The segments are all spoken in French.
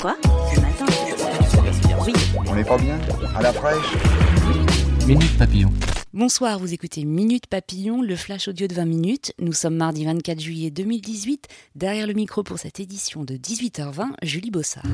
Quoi Ce matin Oui. On n'est pas bien À la fraîche Minute Papillon. Bonsoir, vous écoutez Minute Papillon, le flash audio de 20 minutes. Nous sommes mardi 24 juillet 2018. Derrière le micro pour cette édition de 18h20, Julie Bossard.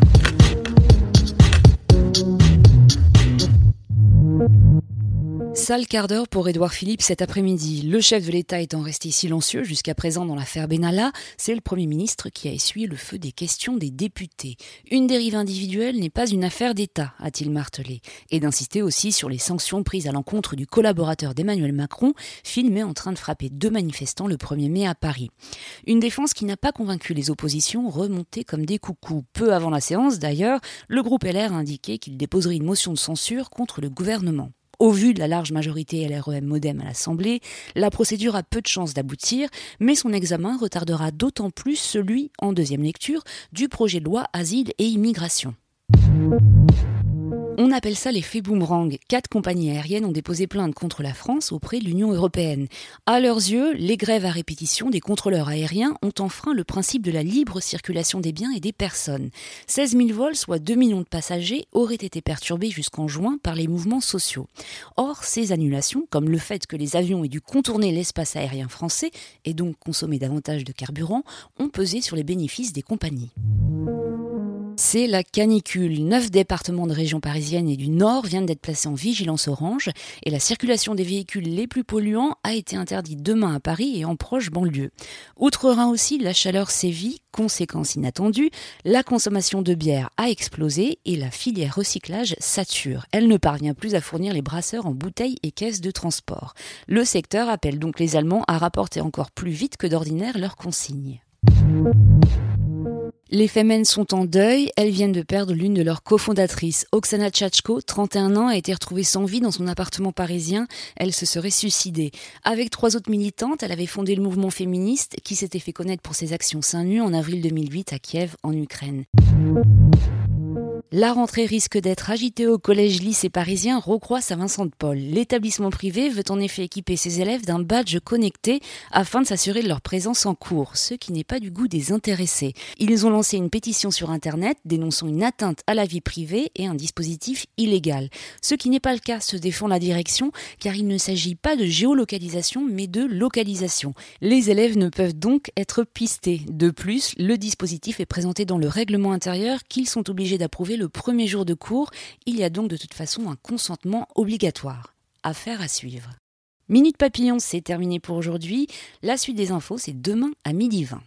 Sale quart d'heure pour Édouard Philippe cet après-midi. Le chef de l'État étant resté silencieux jusqu'à présent dans l'affaire Benalla, c'est le Premier ministre qui a essuyé le feu des questions des députés. Une dérive individuelle n'est pas une affaire d'État, a-t-il martelé, et d'insister aussi sur les sanctions prises à l'encontre du collaborateur d'Emmanuel Macron, filmé en train de frapper deux manifestants le 1er mai à Paris. Une défense qui n'a pas convaincu les oppositions, remontées comme des coucous. Peu avant la séance, d'ailleurs, le groupe LR a indiqué qu'il déposerait une motion de censure contre le gouvernement. Au vu de la large majorité LREM Modem à l'Assemblée, la procédure a peu de chances d'aboutir, mais son examen retardera d'autant plus celui, en deuxième lecture, du projet de loi Asile et Immigration. On appelle ça l'effet boomerang. Quatre compagnies aériennes ont déposé plainte contre la France auprès de l'Union européenne. À leurs yeux, les grèves à répétition des contrôleurs aériens ont enfreint le principe de la libre circulation des biens et des personnes. 16 000 vols, soit 2 millions de passagers, auraient été perturbés jusqu'en juin par les mouvements sociaux. Or, ces annulations, comme le fait que les avions aient dû contourner l'espace aérien français et donc consommer davantage de carburant, ont pesé sur les bénéfices des compagnies. C'est la canicule. Neuf départements de région parisienne et du Nord viennent d'être placés en vigilance orange et la circulation des véhicules les plus polluants a été interdite demain à Paris et en proche banlieue. Outre-Rhin aussi, la chaleur sévit, conséquence inattendue, la consommation de bière a explosé et la filière recyclage sature. Elle ne parvient plus à fournir les brasseurs en bouteilles et caisses de transport. Le secteur appelle donc les Allemands à rapporter encore plus vite que d'ordinaire leurs consignes. Les Femen sont en deuil. Elles viennent de perdre l'une de leurs cofondatrices. Oksana Tchachko, 31 ans, a été retrouvée sans vie dans son appartement parisien. Elle se serait suicidée. Avec trois autres militantes, elle avait fondé le mouvement féministe qui s'était fait connaître pour ses actions seins nus en avril 2008 à Kiev, en Ukraine. La rentrée risque d'être agitée au collège-lycée parisien Rocroi à Vincent de Paul. L'établissement privé veut en effet équiper ses élèves d'un badge connecté afin de s'assurer de leur présence en cours, ce qui n'est pas du goût des intéressés. Ils ont lancé une pétition sur Internet dénonçant une atteinte à la vie privée et un dispositif illégal. Ce qui n'est pas le cas, se défend la direction, car il ne s'agit pas de géolocalisation mais de localisation. Les élèves ne peuvent donc être pistés. De plus, le dispositif est présenté dans le règlement intérieur qu'ils sont obligés d'approuver le premier jour de cours, il y a donc de toute façon un consentement obligatoire. Affaire à suivre. Minute Papillon, c'est terminé pour aujourd'hui. La suite des infos, c'est demain à midi 20.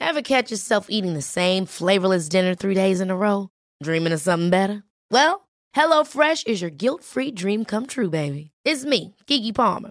Ever catch yourself eating the same flavorless dinner three days in a row? Dreaming of something better? Well, HelloFresh is your guilt-free dream come true, baby. It's me, Kiki Palmer.